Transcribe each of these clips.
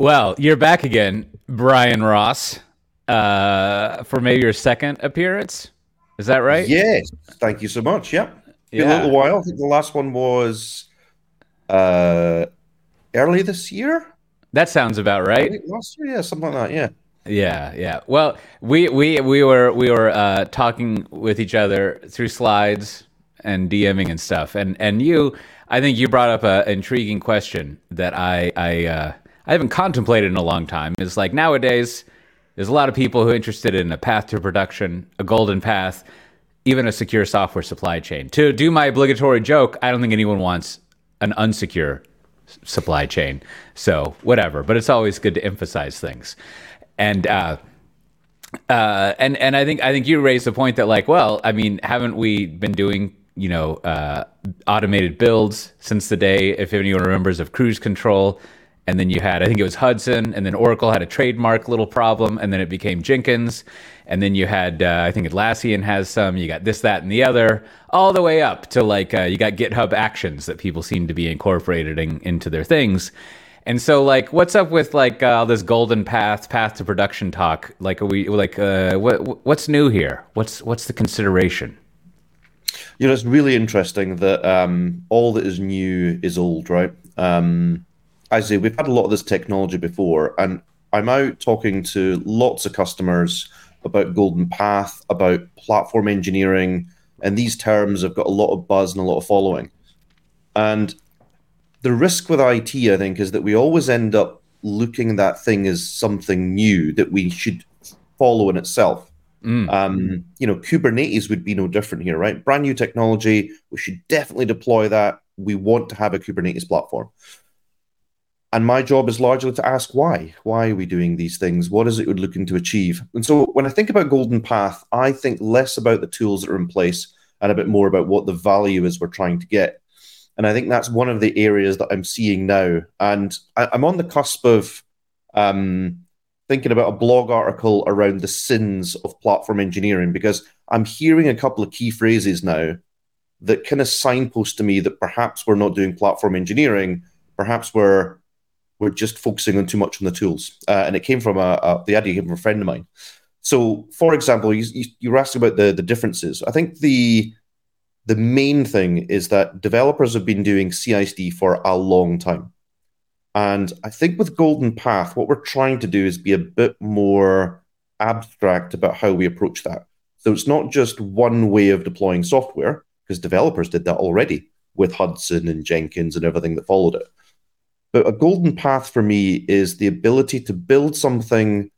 Well, you're back again, Bryan Ross, uh, for maybe your second appearance. Is that right? Yes. Thank you so much. Yeah. Been Yeah. a little while. I think the last one was uh, early this year. That sounds about right. last year, yeah, something like that. Yeah. Yeah, yeah. Well, we we we were we were uh, talking with each other through slides and DMing and stuff, and and you, I think you brought up an intriguing question that I I uh, I haven't contemplated in a long time. Is like nowadays, there's a lot of people who are interested in a path to production, a golden path, even a secure software supply chain. To do my obligatory joke, I don't think anyone wants an unsecure supply chain. So whatever, but it's always good to emphasize things. And uh, uh, and and I think I think you raised the point that like, well, I mean, haven't we been doing you know uh, automated builds since the day, if anyone remembers, of CruiseControl? And then you had, I think it was Hudson, and then Oracle had a trademark little problem, and then it became Jenkins, and then you had, uh, I think Atlassian has some. You got this, that, and the other, all the way up to like uh, you got GitHub Actions that people seem to be incorporating into their things. And so, like, what's up with like uh, all this golden path, path to production talk? Like, are we like, uh, what what's new here? What's what's the consideration? You know, it's really interesting that um, all that is new is old, right? Um, I say we've had a lot of this technology before, and I'm out talking to lots of customers about Golden Path, about platform engineering, and these terms have got a lot of buzz and a lot of following. And the risk with IT, I think, is that we always end up looking at that thing as something new that we should follow in itself. Um, you know, Kubernetes would be no different here, right? Brand new technology. We should definitely deploy that. We want to have a Kubernetes platform. And my job is largely to ask why. Why are we doing these things? What is it we're looking to achieve? And so when I think about Golden Path, I think less about the tools that are in place and a bit more about what the value is we're trying to get. And I think that's one of the areas that I'm seeing now. And I, I'm on the cusp of um, thinking about a blog article around the sins of platform engineering because I'm hearing a couple of key phrases now that kind of signpost to me that perhaps we're not doing platform engineering, perhaps we're we're just focusing on too much on the tools. Uh, and it came from a, a the idea came from a friend of mine. So, for example, you, you, you were asking about the the differences. I think the the main thing is that developers have been doing CI/CD for a long time. And I think with Golden Path, what we're trying to do is be a bit more abstract about how we approach that. So it's not just one way of deploying software, because developers did that already with Hudson and Jenkins and everything that followed it. But a golden path for me is the ability to build something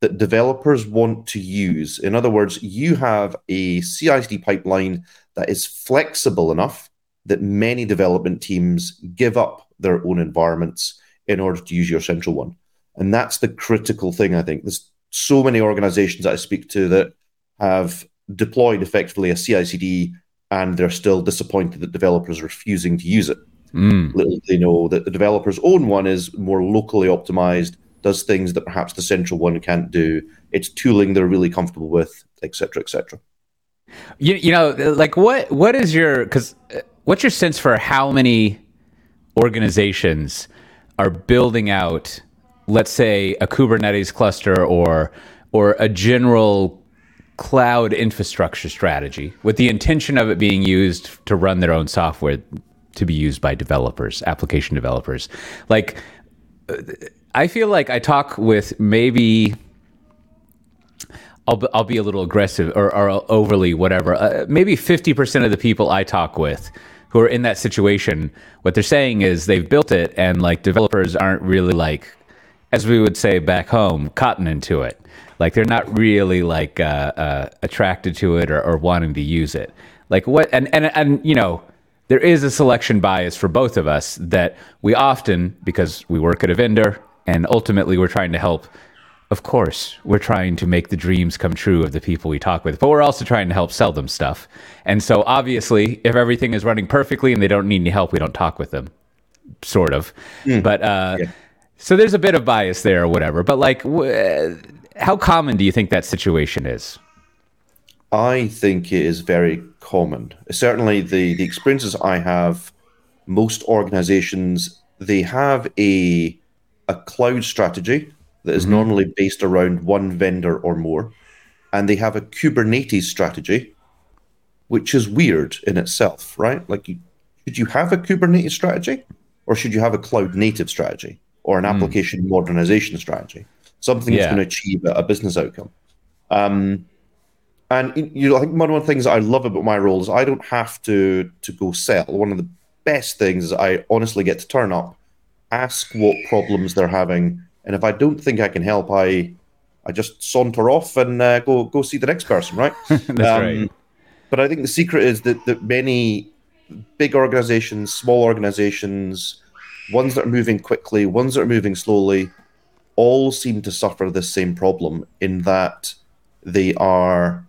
that developers want to use. In other words, you have a CI/CD pipeline that is flexible enough that many development teams give up their own environments in order to use your central one. And that's the critical thing, I think. There's so many organizations that I speak to that have deployed effectively a CI/CD and they're still disappointed that developers are refusing to use it. Mm. Little they know that the developer's own one is more locally optimized, does things that perhaps the central one can't do. It's tooling they're really comfortable with, et cetera, et cetera. You, you know, like what what is your because what's your sense for how many organizations are building out, let's say, a Kubernetes cluster or or a general cloud infrastructure strategy with the intention of it being used to run their own software to be used by developers, application developers. Like, I feel like I talk with maybe I'll, I'll be a little aggressive or, or overly whatever. Uh, maybe 50% of the people I talk with who are in that situation, what they're saying is they've built it and like developers aren't really like, as we would say back home, cotton into it. Like they're not really like uh, uh, attracted to it or, or wanting to use it. Like what, and, and, and, you know, there is a selection bias for both of us that we often, because we work at a vendor and ultimately we're trying to help of course, we're trying to make the dreams come true of the people we talk with, but we're also trying to help sell them stuff. And so, obviously, if everything is running perfectly and they don't need any help, we don't talk with them, sort of. But uh, Yeah. so there's a bit of bias there or whatever. But like, w- how common do you think that situation is? I think it is very common. Certainly, the the experiences I have, most organizations they have a a cloud strategy that is normally based around one vendor or more, and they have a Kubernetes strategy, which is weird in itself, right? Like, you, should you have a Kubernetes strategy, or should you have a cloud native strategy, or an application modernization strategy, something that's Yeah. going to achieve a, a business outcome? Um, and you know, I think one of the things I love about my role is I don't have to to go sell. One of the best things is I honestly get to turn up, ask what problems they're having, and if I don't think I can help, I I just saunter off and uh, go go see the next person, right? That's right. But I think the secret is that that many big organizations, small organizations, ones that are moving quickly, ones that are moving slowly, all seem to suffer this same problem in that they are,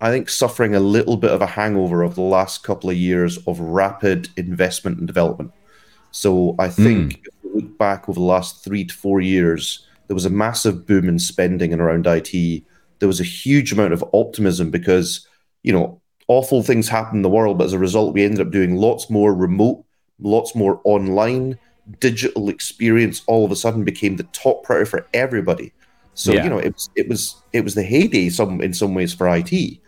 I think, suffering a little bit of a hangover of the last couple of years of rapid investment and development. So I hmm. think if you look back over the last three to four years, there was a massive boom in spending and around IT. There was a huge amount of optimism because, you know, awful things happened in the world, but as a result, we ended up doing lots more remote, lots more online, digital experience all of a sudden became the top priority for everybody. So, Yeah. you know, it was it was it was the heyday some in some ways for IT.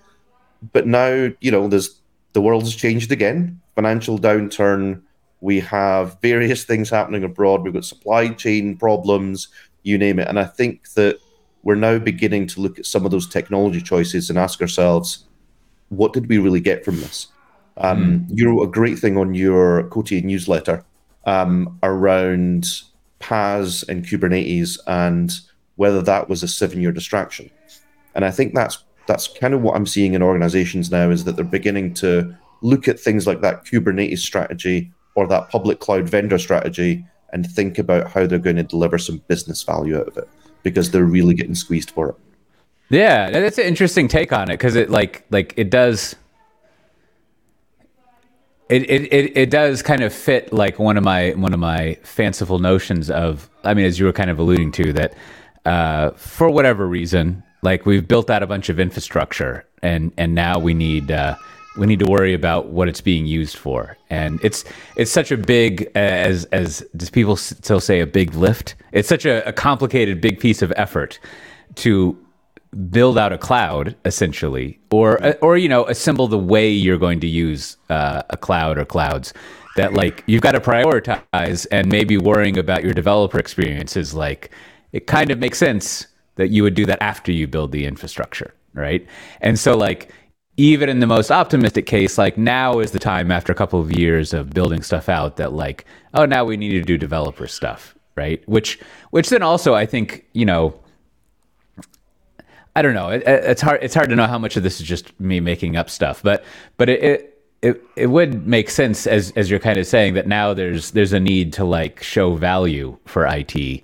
But now, you know, there's the world has changed again. Financial downturn. We have various things happening abroad. We've got supply chain problems, you name it. And I think that we're now beginning to look at some of those technology choices and ask ourselves, what did we really get from this? Um, You wrote a great thing on your Cotier newsletter um, around PaaS and Kubernetes and whether that was a seven-year distraction. And I think that's that's kind of what I'm seeing in organizations now is that they're beginning to look at things like that Kubernetes strategy or that public cloud vendor strategy and think about how they're going to deliver some business value out of it because they're really getting squeezed for it. Yeah, that's an interesting take on it because it like like it does. It, it, it, it does kind of fit like one of my one of my fanciful notions of I mean as you were kind of alluding to that uh, for whatever reason like we've built out a bunch of infrastructure and and now we need uh, we need to worry about what it's being used for. And it's it's such a big as as does people still say a big lift? It's such a, a complicated big piece of effort to build out a cloud essentially or or you know assemble the way you're going to use uh, a cloud or clouds that like you've got to prioritize and maybe worrying about your developer experience is like it kind of makes sense that you would do that after you build the infrastructure right and so like even in the most optimistic case like now is the time after a couple of years of building stuff out that like oh now we need to do developer stuff right which which then also i think you know I don't know. It, it- it's hard. It's hard to know how much of this is just me making up stuff, but but it it it, it would make sense as as you're kind of saying that now there's there's a need to like show value for IT,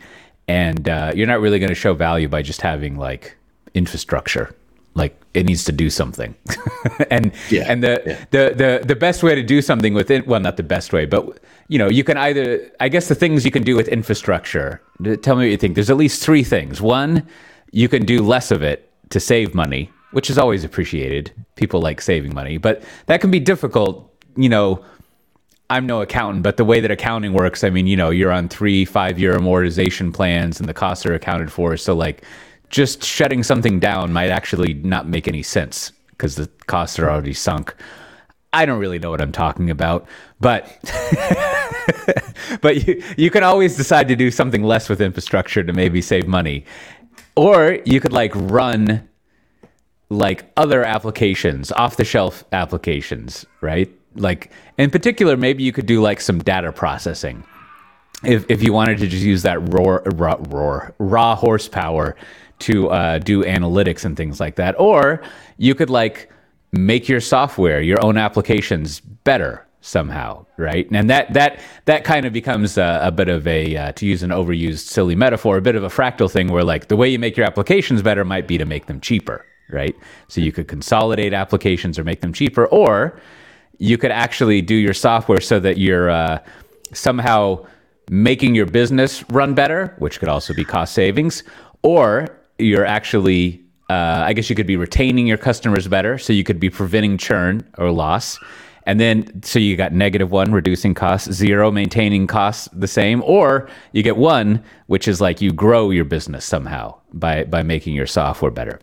and uh, you're not really going to show value by just having like infrastructure. Like it needs to do something, and Yeah, and the, yeah. the the the best way to do something with it well not the best way but you know you can either i guess the things you can do with infrastructure tell me what you think. There's at least three things. One you can do less of it to save money which is always appreciated. People like saving money but that can be difficult you know i'm no accountant but the way that accounting works i mean you know you're on three five year amortization plans and the costs are accounted for so like just shutting something down might actually not make any sense because the costs are already sunk I don't really know what I'm talking about, but but you you can always decide to do something less with infrastructure to maybe save money. Or you could like run like other applications, off the shelf applications, right? Like in particular maybe you could do like some data processing. If if you wanted to just use that raw raw raw, raw horsepower to uh, do analytics and things like that, or you could like make your software, your own applications better somehow, right? And that that that kind of becomes a, a bit of a, uh, to use an overused silly metaphor, a bit of a fractal thing where like the way you make your applications better might be to make them cheaper, right? So you could consolidate applications or make them cheaper, or you could actually do your software so that you're uh, somehow making your business run better, which could also be cost savings, or you're actually uh, I guess you could be retaining your customers better, so you could be preventing churn or loss, And then, so you got negative one, reducing costs, zero, maintaining costs the same, or you get one, which is like you grow your business somehow by by making your software better.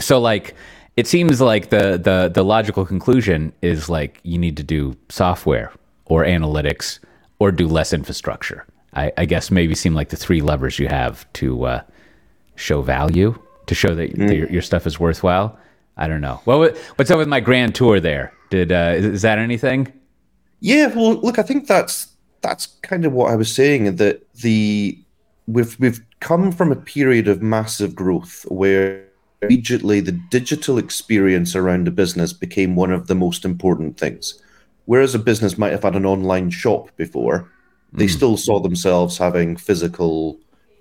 So, like, it seems like the the the logical conclusion is like you need to do software or analytics or do less infrastructure. I, I guess maybe seem like the three levers you have to uh, show value, to show that mm. your, your stuff is worthwhile. I don't know. Well, what's up with my grand tour there? Did uh, is, is that anything? Yeah, well, look, I think that's that's kind of what I was saying that the we've we've come from a period of massive growth where immediately the digital experience around a business became one of the most important things. Whereas a business might have had an online shop before, they mm. still saw themselves having physical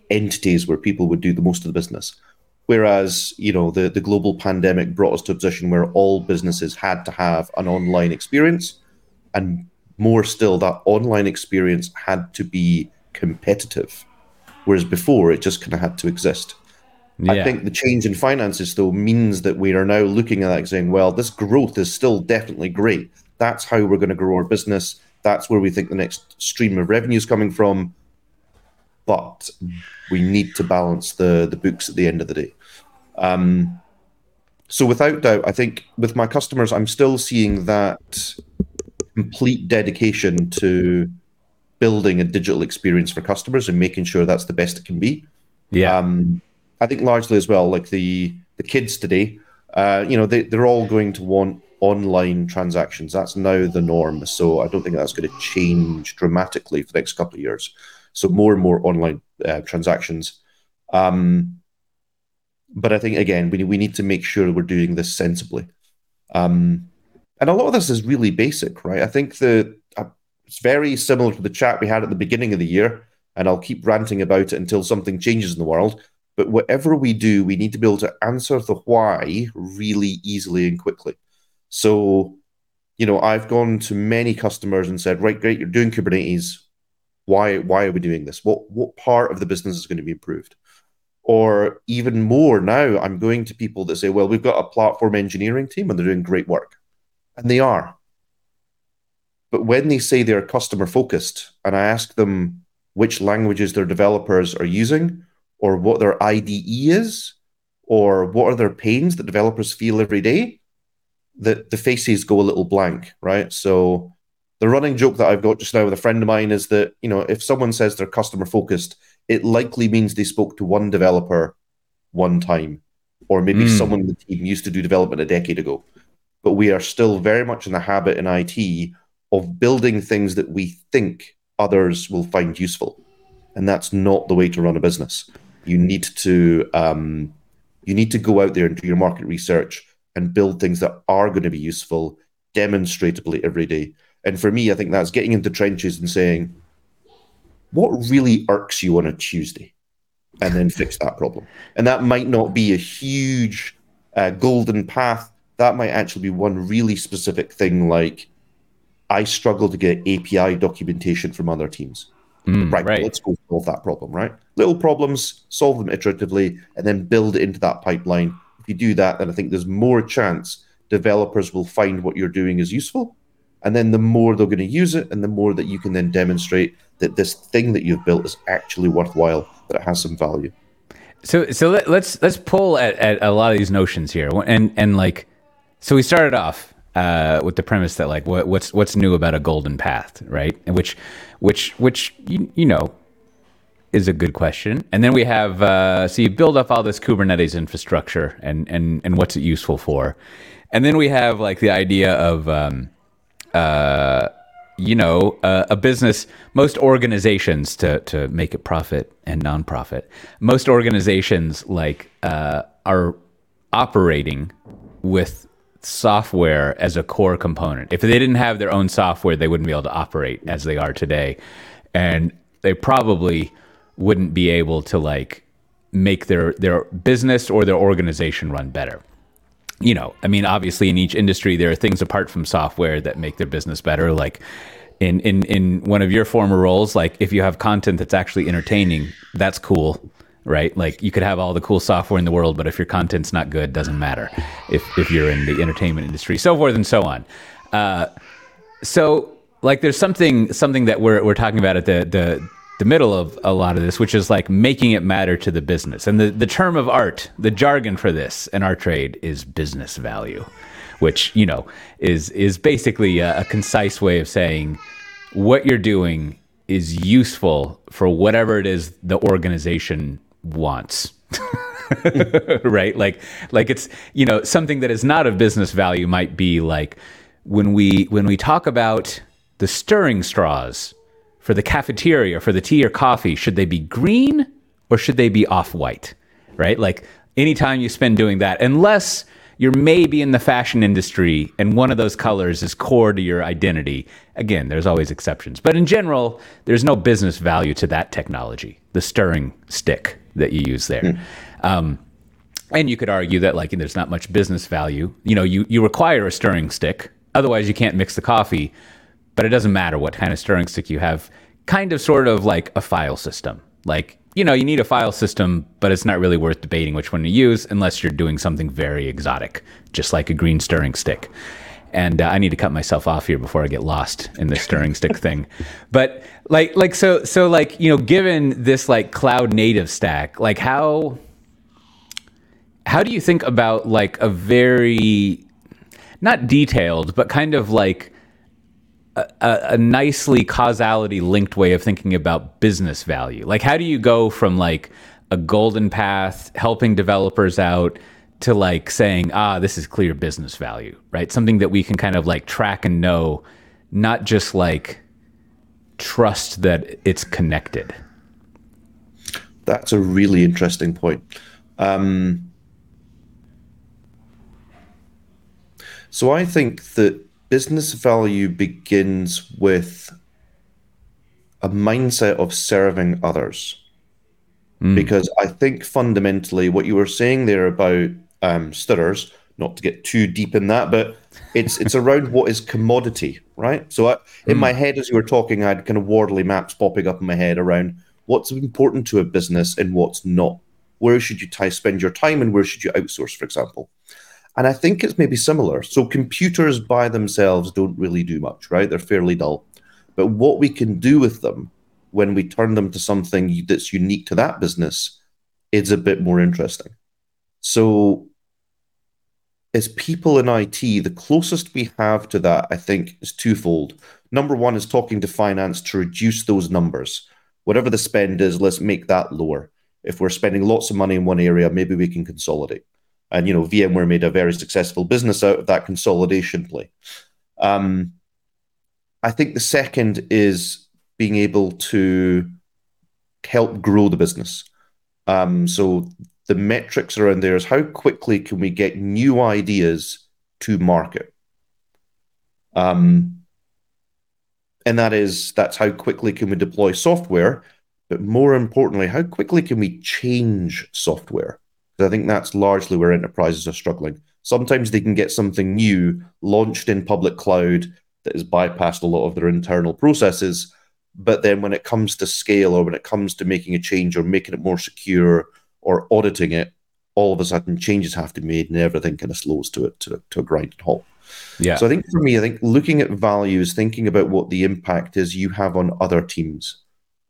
entities where people would do the most of the business. Whereas, you know, the, the global pandemic brought us to a position where all businesses had to have an online experience. And more still, that online experience had to be competitive. Whereas before, it just kind of had to exist. Yeah. I think the change in finances, though, means that we are now looking at that saying, well, this growth is still definitely great. That's how we're going to grow our business. That's where we think the next stream of revenue is coming from. But we need to balance the, the books at the end of the day. Um, so, without doubt, I think with my customers, I'm still seeing that complete dedication to building a digital experience for customers and making sure that's the best it can be. Yeah. Um, I think largely as well, like the the kids today, uh, you know, they they're all going to want online transactions. That's now the norm. So I don't think that's going to change dramatically for the next couple of years. So more and more online uh, transactions. Um, but I think again, we we need to make sure we're doing this sensibly. Um, and a lot of this is really basic, right? I think the uh, it's very similar to the chat we had at the beginning of the year, and I'll keep ranting about it until something changes in the world. But whatever we do, we need to be able to answer the why really easily and quickly. So, you know, I've gone to many customers and said, right, great, you're doing Kubernetes. Why, why are we doing this? What, what part of the business is going to be improved? Or even more now, I'm going to people that say, well, we've got a platform engineering team and they're doing great work. And they are. But when they say they're customer focused, and I ask them which languages their developers are using, or what their IDE is or what are their pains that developers feel every day, that the faces go a little blank, right? So the running joke that I've got just now with a friend of mine is that, you know, if someone says they're customer focused, it likely means they spoke to one developer one time, or maybe mm. someone in the team used to do development a decade ago. But we are still very much in the habit in IT of building things that we think others will find useful. And that's not the way to run a business you need to um, you need to go out there and do your market research and build things that are going to be useful demonstrably every day. And for me, I think that's getting into trenches and saying, what really irks you on a Tuesday? And then fix that problem. And that might not be a huge uh, golden path. That might actually be one really specific thing like, I struggle to get API documentation from other teams. Mm, right, right, let's go solve that problem, right? Little problems, solve them iteratively, and then build it into that pipeline. If you do that, then I think there's more chance developers will find what you're doing is useful. And then the more they're going to use it, and the more that you can then demonstrate that this thing that you've built is actually worthwhile, that it has some value. So, so let, us let's, let's pull at, at a lot of these notions here, and and like, so we started off uh, with the premise that like what, what's what's new about a golden path, right? And which which which you, you know is a good question. And then we have uh, so you build up all this Kubernetes infrastructure and and and what's it useful for, and then we have like the idea of um, uh, you know uh, a business. Most organizations to to make it profit and nonprofit. Most organizations like uh, are operating with software as a core component. If they didn't have their own software, they wouldn't be able to operate as they are today. And they probably wouldn't be able to like make their their business or their organization run better. You know, I mean, obviously in each industry there are things apart from software that make their business better like in in in one of your former roles like if you have content that's actually entertaining, that's cool right? Like you could have all the cool software in the world, but if your content's not good, doesn't matter. If if you're in the entertainment industry, so forth and so on. Uh, so like there's something something that we're we're talking about at the the the middle of a lot of this, which is like making it matter to the business. And the, the term of art, the jargon for this in our trade is business value, which, you know, is is basically a, a concise way of saying what you're doing is useful for whatever it is the organization wants. right? Like like it's, you know, something that is not of business value might be like when we when we talk about the stirring straws for the cafeteria for the tea or coffee, should they be green or should they be off white? Right? Like anytime you spend doing that, unless you're maybe in the fashion industry and one of those colors is core to your identity. Again, there's always exceptions. But in general, there's no business value to that technology, the stirring stick that you use there. Mm. Um, and you could argue that like there's not much business value. You know, you, you require a stirring stick, otherwise you can't mix the coffee but it doesn't matter what kind of stirring stick you have. Kind of sort of like a file system. Like, you know, you need a file system, but it's not really worth debating which one to use unless you're doing something very exotic, just like a green stirring stick. And uh, I need to cut myself off here before I get lost in the stirring stick thing. But like, like so, so like, you know, given this like cloud native stack, like how how do you think about like a very not detailed, but kind of like a, a, nicely causality linked way of thinking about business value. Like, how do you go from like a golden path, helping developers out, to like saying, ah, this is clear business value, right? Something that we can kind of like track and know, not just like trust that it's connected. That's a really interesting point. Um, so I think that business value begins with a mindset of serving others. Mm. Because I think fundamentally what you were saying there about um, stirrers, not to get too deep in that, but it's it's around what is commodity, right? So I, in mm. my head, as you were talking, I had kind of Wardley maps popping up in my head around what's important to a business and what's not. Where should you t- spend your time and where should you outsource, for example? And I think it's maybe similar. So computers by themselves don't really do much, right? They're fairly dull. But what we can do with them when we turn them to something that's unique to that business is a bit more interesting. So as people in IT, the closest we have to that, I think, is twofold. Number one is talking to finance to reduce those numbers. Whatever the spend is, let's make that lower. If we're spending lots of money in one area, maybe we can consolidate. And you know, VMware made a very successful business out of that consolidation play. Um, I think the second is being able to help grow the business. Um, so the metrics around there is how quickly can we get new ideas to market? Um, and that is that's how quickly can we deploy software, but more importantly, how quickly can we change software? I think that's largely where enterprises are struggling. Sometimes they can get something new launched in public cloud that has bypassed a lot of their internal processes. But then when it comes to scale or when it comes to making a change or making it more secure or auditing it, all of a sudden changes have to be made and everything kind of slows to it to, to a grinding halt. Yeah. So I think for me, I think looking at values, thinking about what the impact is you have on other teams.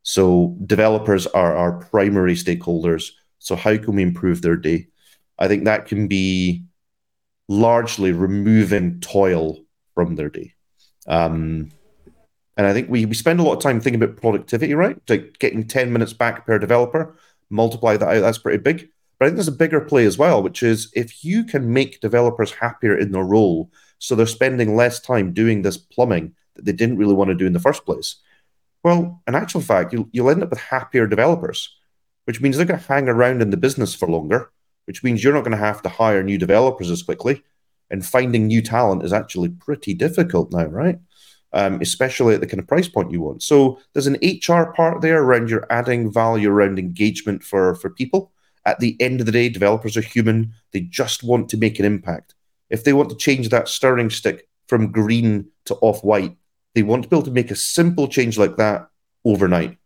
So developers are our primary stakeholders so, how can we improve their day? I think that can be largely removing toil from their day. Um, and I think we, we spend a lot of time thinking about productivity, right? Like getting 10 minutes back per developer, multiply that out, that's pretty big. But I think there's a bigger play as well, which is if you can make developers happier in their role, so they're spending less time doing this plumbing that they didn't really want to do in the first place. Well, in actual fact, you'll, you'll end up with happier developers which means they're going to hang around in the business for longer, which means you're not going to have to hire new developers as quickly. And finding new talent is actually pretty difficult now, right? Um, especially at the kind of price point you want. So there's an HR part there around you're adding value around engagement for, for people. At the end of the day, developers are human. They just want to make an impact. If they want to change that stirring stick from green to off white, they want to be able to make a simple change like that overnight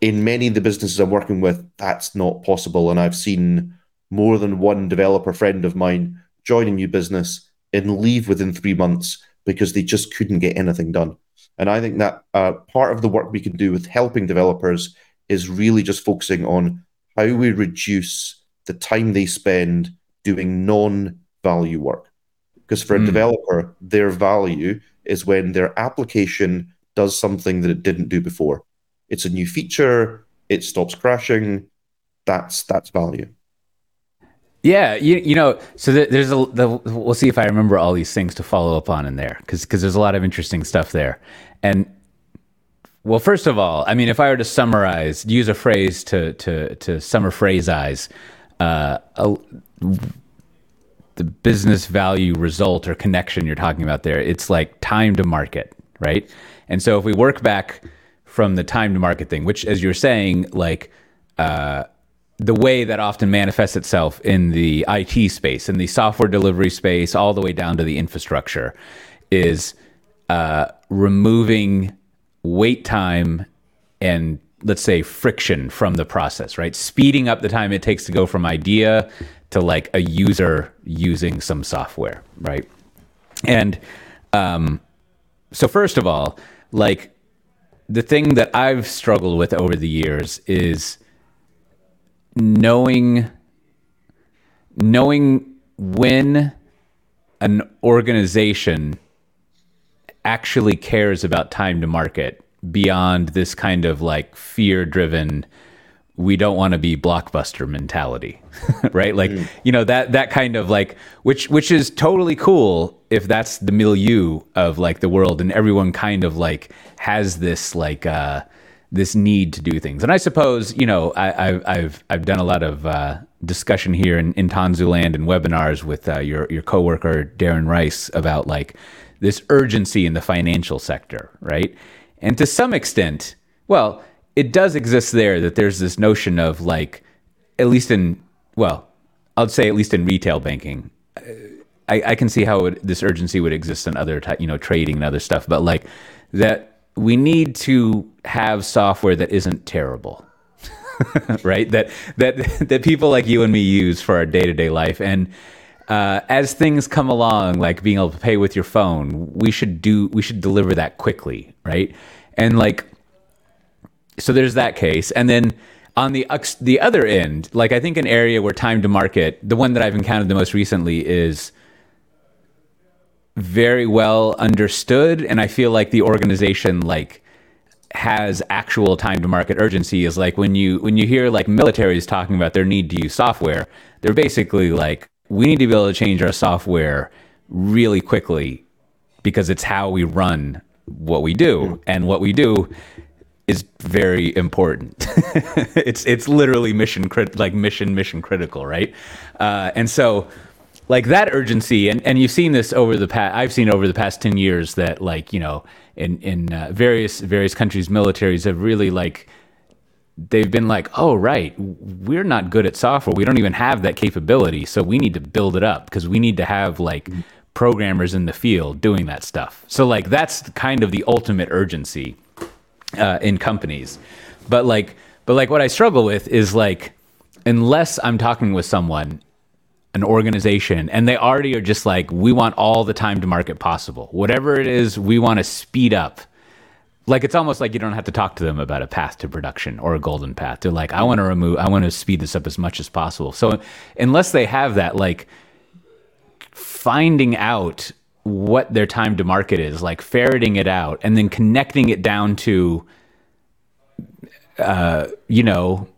in many of the businesses I'm working with, that's not possible. And I've seen more than one developer friend of mine join a new business and leave within three months because they just couldn't get anything done. And I think that uh, part of the work we can do with helping developers is really just focusing on how we reduce the time they spend doing non value work. Because for a mm. developer, their value is when their application does something that it didn't do before. It's a new feature, it stops crashing. That's that's value. Yeah, you, you know, so there's a the, we'll see if I remember all these things to follow up on in there because because there's a lot of interesting stuff there. And well, first of all, I mean, if I were to summarize, use a phrase to to to summer phrase eyes, uh, a, the business value result or connection you're talking about there, it's like time to market, right? And so if we work back from the time to market thing, which, as you're saying, like. Uh, the way that often manifests itself in the IT space, in the software delivery space, all the way down to the infrastructure, is uh, removing wait time and let's say friction from the process, right? Speeding up the time it takes to go from idea to like a user using some software, right? And um, so, first of all, like the thing that I've struggled with over the years is knowing knowing when an organization actually cares about time to market beyond this kind of like fear driven we don't want to be blockbuster mentality right like mm. you know that that kind of like which which is totally cool if that's the milieu of like the world and everyone kind of like has this like uh this need to do things. And I suppose, you know, I, have I've done a lot of uh, discussion here in, in Tanzuland and webinars with uh, your your coworker Darren Rice about like this urgency in the financial sector, right? And to some extent, well, it does exist there that there's this notion of like, at least in well, I'd say at least in retail banking. I, I can see how it, this urgency would exist in other, you know, trading and other stuff, but like that we need to have software that isn't terrible. right? That that that people like you and me use for our day-to-day life and uh, as things come along, like being able to pay with your phone, we should do we should deliver that quickly, right? And like, so there's that case, and then on the the other end, like I think an area where time to market, the one that I've encountered the most recently is very well understood and i feel like the organization like has actual time to market urgency is like when you when you hear like militaries talking about their need to use software they're basically like we need to be able to change our software really quickly because it's how we run what we do and what we do is very important. It's it's literally mission crit- like mission mission critical right? Uh, and so like that urgency and, and you've seen this over the past i've seen over the past 10 years that like you know in in uh, various various countries militaries have really like they've been like oh right we're not good at software. We don't even have that capability so we need to build it up because we need to have like programmers in the field doing that stuff. So like that's kind of the ultimate urgency uh, in companies. But like but like what i struggle with is like unless i'm talking with someone an organization and they already are just like we want all the time to market possible. Whatever it is we want to speed up. Like it's almost like you don't have to talk to them about a path to production or a golden path. They're like i want to remove i want to speed this up as much as possible. So unless they have that like finding out what their time to market is like ferreting it out and then connecting it down to uh, you know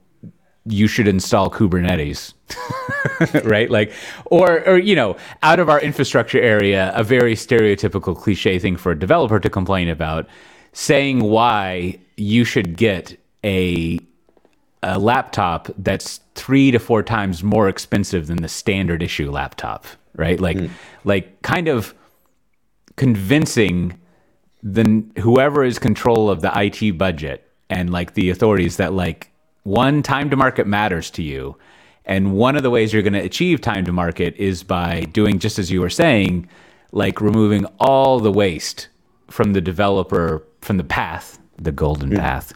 you should install Kubernetes, right? Like, or, or, you know, out of our infrastructure area, a very stereotypical cliche thing for a developer to complain about, saying why you should get a, a laptop that's three to four times more expensive than the standard issue laptop, right? Like, mm. like kind of convincing the whoever is control of the IT budget and like the authorities that like one, time to market matters to you. And one of the ways you're going to achieve time to market is by doing just as you were saying, like removing all the waste from the developer, from the path, the golden path.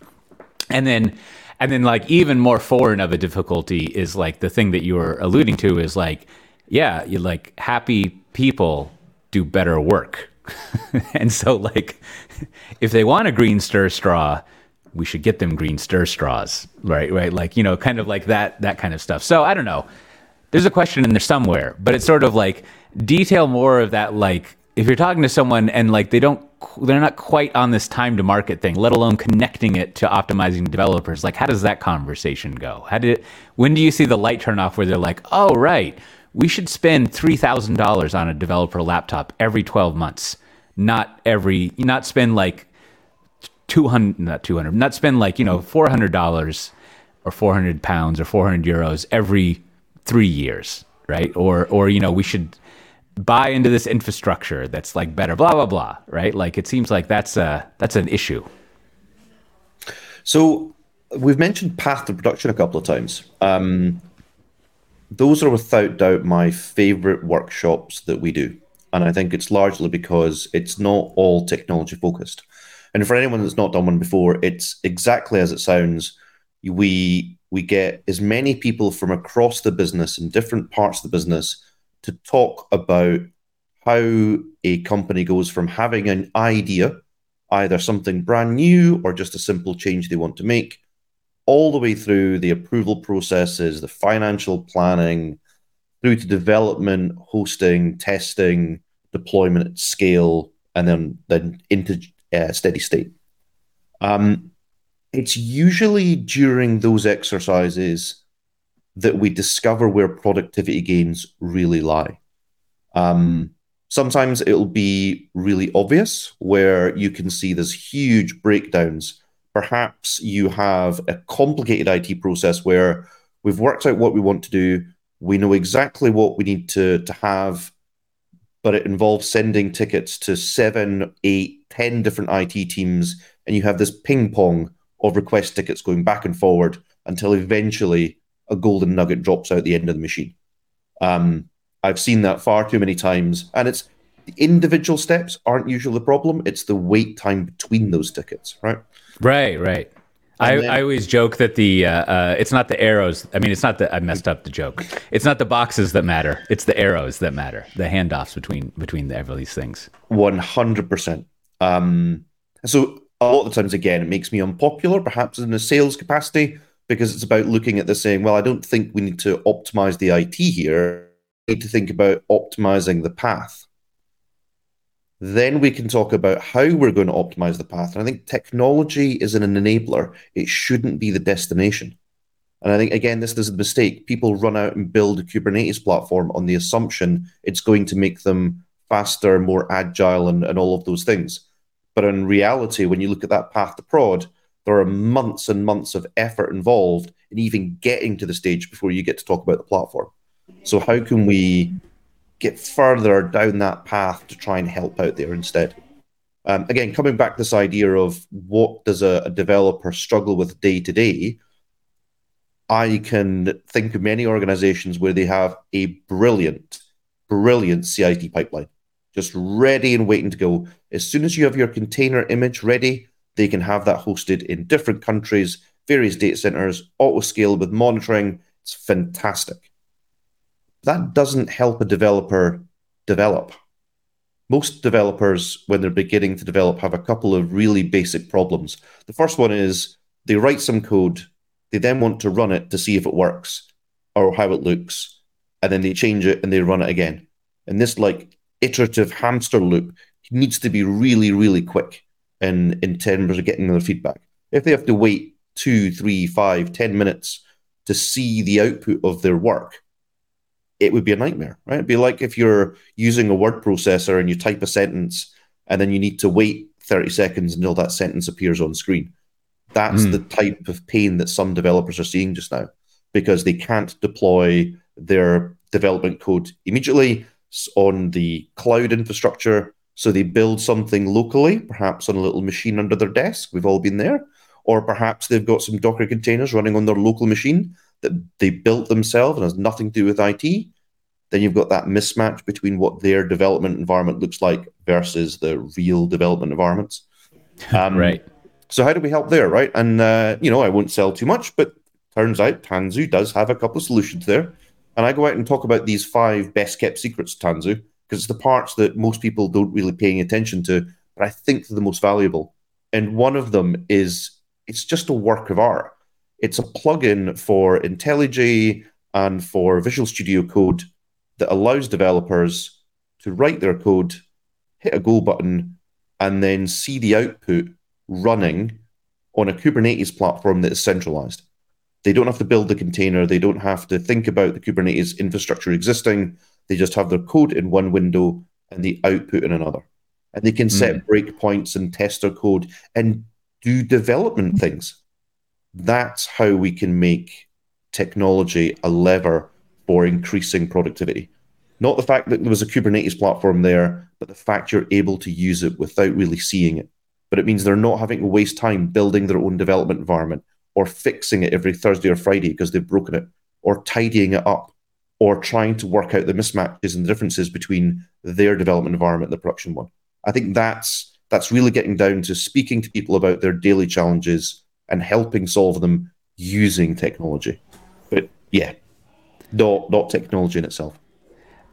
And then, and then like even more foreign of a difficulty is like the thing that you were alluding to is like, yeah, you like happy people do better work, and so, like, if they want a green stir straw, we should get them green stir straws, right? Right, like you know, kind of like that that kind of stuff. So I don't know. There's a question in there somewhere, but it's sort of like detail more of that. Like, if you're talking to someone and like they don't, they're not quite on this time to market thing, let alone connecting it to optimizing developers. Like, how does that conversation go? How did it? When do you see the light turn off where they're like, oh right we should spend $3,000 on a developer laptop every 12 months, not every, not spend like 200, not 200, not spend like, you know, $400 or 400 pounds or 400 euros every three years, right? Or, or, you know, we should buy into this infrastructure that's like better, blah, blah, blah, right? Like it seems like that's a, that's an issue. So we've mentioned path to production a couple of times. Um, those are without doubt my favorite workshops that we do. And I think it's largely because it's not all technology focused. And for anyone that's not done one before, it's exactly as it sounds. We we get as many people from across the business in different parts of the business to talk about how a company goes from having an idea, either something brand new or just a simple change they want to make, all the way through the approval processes, the financial planning, through to development, hosting, testing, deployment at scale, and then then into uh, steady state. Um, it's usually during those exercises that we discover where productivity gains really lie. Um, sometimes it'll be really obvious where you can see there's huge breakdowns perhaps you have a complicated IT process where we've worked out what we want to do, we know exactly what we need to, to have, but it involves sending tickets to seven, eight, ten different IT teams, and you have this ping pong of request tickets going back and forward until eventually a golden nugget drops out the end of the machine. Um, I've seen that far too many times, and it's the individual steps aren't usually the problem. It's the wait time between those tickets, right? Right, right. I, then, I always joke that the uh, uh, it's not the arrows. I mean, it's not the I messed up the joke. It's not the boxes that matter. It's the arrows that matter. The handoffs between between the, these things. One hundred percent. Um, so a lot of the times, again, it makes me unpopular, perhaps in a sales capacity, because it's about looking at this saying, well, I don't think we need to optimize the IT here. We need to think about optimizing the path. Then we can talk about how we're going to optimize the path. And I think technology is an enabler, it shouldn't be the destination. And I think, again, this is a mistake. People run out and build a Kubernetes platform on the assumption it's going to make them faster, more agile, and, and all of those things. But in reality, when you look at that path to prod, there are months and months of effort involved in even getting to the stage before you get to talk about the platform. So, how can we get further down that path to try and help out there instead. Um, again, coming back to this idea of what does a, a developer struggle with day to day, I can think of many organizations where they have a brilliant, brilliant CI/CD pipeline, just ready and waiting to go. As soon as you have your container image ready, they can have that hosted in different countries, various data centers, auto scale with monitoring. It's fantastic that doesn't help a developer develop. Most developers, when they're beginning to develop, have a couple of really basic problems. The first one is they write some code, they then want to run it to see if it works or how it looks, and then they change it and they run it again. And this like iterative hamster loop needs to be really, really quick in, in terms of getting their feedback. If they have to wait two, three, five, ten minutes to see the output of their work, it would be a nightmare, right? It'd be like if you're using a word processor and you type a sentence and then you need to wait 30 seconds until that sentence appears on screen. That's mm. the type of pain that some developers are seeing just now because they can't deploy their development code immediately on the cloud infrastructure. So they build something locally, perhaps on a little machine under their desk. We've all been there. Or perhaps they've got some Docker containers running on their local machine that they built themselves and has nothing to do with IT, then you've got that mismatch between what their development environment looks like versus the real development environments. Um, right. So how do we help there, right? And uh, you know, I won't sell too much, but turns out Tanzu does have a couple of solutions there. And I go out and talk about these five best kept secrets, Tanzu. because it's the parts that most people don't really paying attention to, but I think they're the most valuable. And one of them is it's just a work of art. It's a plugin for IntelliJ and for Visual Studio Code that allows developers to write their code, hit a go button, and then see the output running on a Kubernetes platform that is centralized. They don't have to build the container. They don't have to think about the Kubernetes infrastructure existing. They just have their code in one window and the output in another. And they can set mm. breakpoints and test their code and do development things. That's how we can make technology a lever for increasing productivity. Not the fact that there was a Kubernetes platform there, but the fact you're able to use it without really seeing it. But it means they're not having to waste time building their own development environment or fixing it every Thursday or Friday because they've broken it or tidying it up or trying to work out the mismatches and the differences between their development environment and the production one. I think that's that's really getting down to speaking to people about their daily challenges and helping solve them using technology. But yeah, not not technology in itself.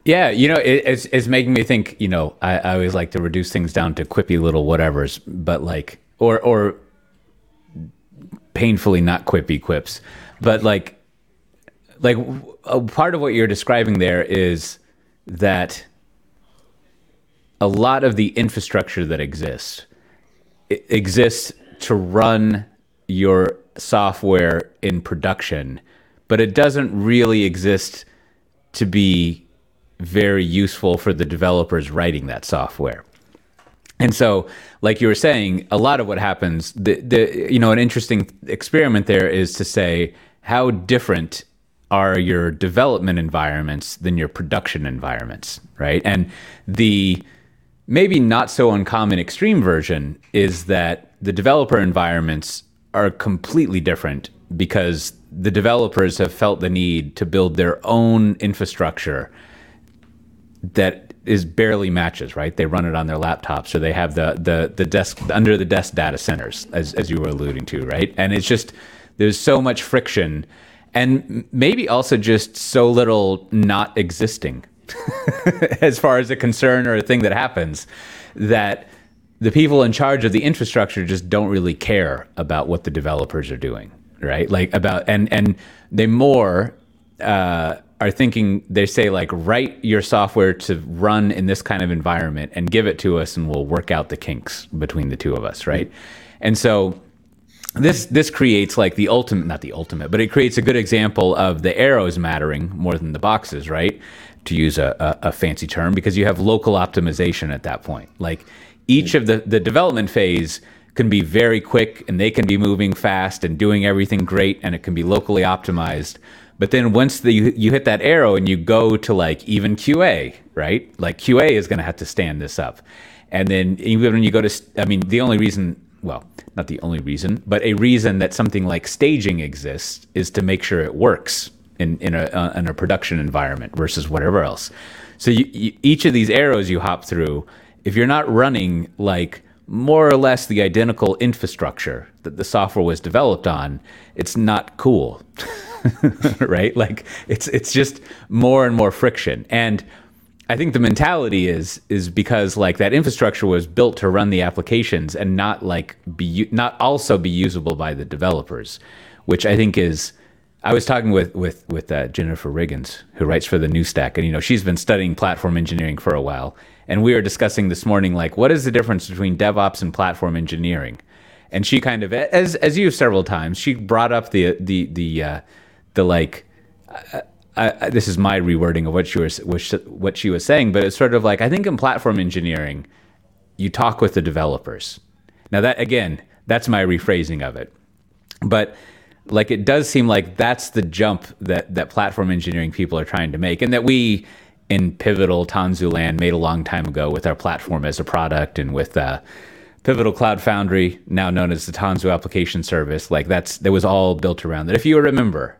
Yeah, you know, it, it's it's making me think. You know, I, I always like to reduce things down to quippy little whatevers, but like, or or painfully not quippy quips, but like, like a part of what you're describing there is that a lot of the infrastructure that exists exists to run your software in production, but it doesn't really exist to be very useful for the developers writing that software. And so, like you were saying, a lot of what happens, the, the you know, an interesting experiment there is to say how different are your development environments than your production environments, right? And the maybe not so uncommon extreme version is that the developer environments are completely different because the developers have felt the need to build their own infrastructure that is barely matches, right? They run it on their laptops or they have the the the desk under the desk data centers as as you were alluding to, right? And it's just there's so much friction and maybe also just so little not existing as far as a concern or a thing that happens that the people in charge of the infrastructure just don't really care about what the developers are doing right like about and and they more uh, are thinking they say like write your software to run in this kind of environment and give it to us and we'll work out the kinks between the two of us right? And so this this creates like the ultimate not the ultimate but it creates a good example of the arrows mattering more than the boxes right? To use a, a, a fancy term because you have local optimization at that point. Like each of the the development phase can be very quick and they can be moving fast and doing everything great and it can be locally optimized but then once the, you, you hit that arrow and you go to like even qa right like qa is going to have to stand this up and then even when you go to i mean the only reason well, not the only reason, but a reason that something like staging exists is to make sure it works in in a uh, in a production environment versus whatever else. So you, you, each of these arrows you hop through, if you're not running like more or less the identical infrastructure that the software was developed on, it's not cool. right? Like it's it's just more and more friction. And I think the mentality is is because like that infrastructure was built to run the applications and not like be not also be usable by the developers, which I think is. I was talking with with with uh, Jennifer Riggins, who writes for the New Stack, and you know she's been studying platform engineering for a while, and we were discussing this morning like what is the difference between DevOps and platform engineering, and she kind of as as you several times she brought up the the the uh, the like. Uh, I, this is my rewording of what she was what she was saying, but it's sort of like I think in platform engineering, you talk with the developers. Now that again, that's my rephrasing of it, but like it does seem like that's the jump that that platform engineering people are trying to make, and that we in pivotal Tanzu land made a long time ago with our platform as a product and with uh, Pivotal Cloud Foundry, now known as the Tanzu Application Service. Like that's that was all built around that. If you remember,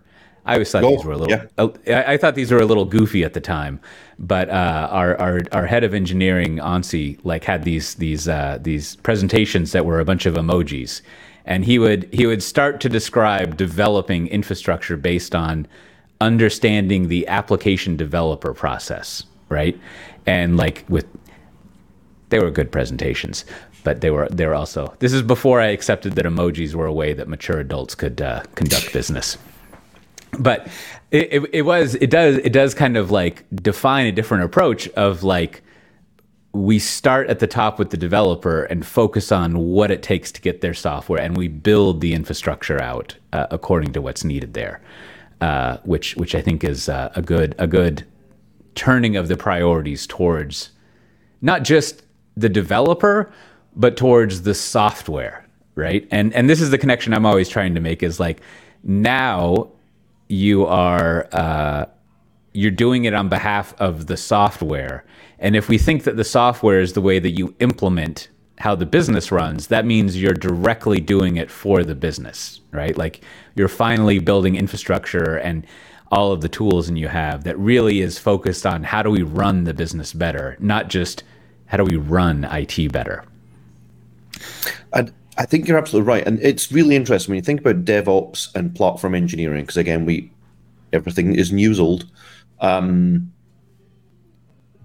I always thought these were a little. Yeah. Uh, I, I, thought these were a little goofy at the time, but uh, our, our our head of engineering, Onsi, like had these these uh, these presentations that were a bunch of emojis, and he would he would start to describe developing infrastructure based on understanding the application developer process right? And like with they were good presentations, but they were they were also. This is before I accepted that emojis were a way that mature adults could uh, conduct business. But it, it, it was it does it does kind of like define a different approach of like we start at the top with the developer and focus on what it takes to get their software, and we build the infrastructure out uh, according to what's needed there, uh, which which I think is uh, a good a good turning of the priorities towards not just the developer, but towards the software, right? And and this is the connection I'm always trying to make is like now you are uh, you're doing it on behalf of the software, and if we think that the software is the way that you implement how the business runs, that means you're directly doing it for the business, right? Like you're finally building infrastructure and all of the tools and you have that really is focused on how do we run the business better, not just how do we run IT better? I, I think you're absolutely right, and it's really interesting when you think about DevOps and platform engineering. Because again, we everything is news old. Um,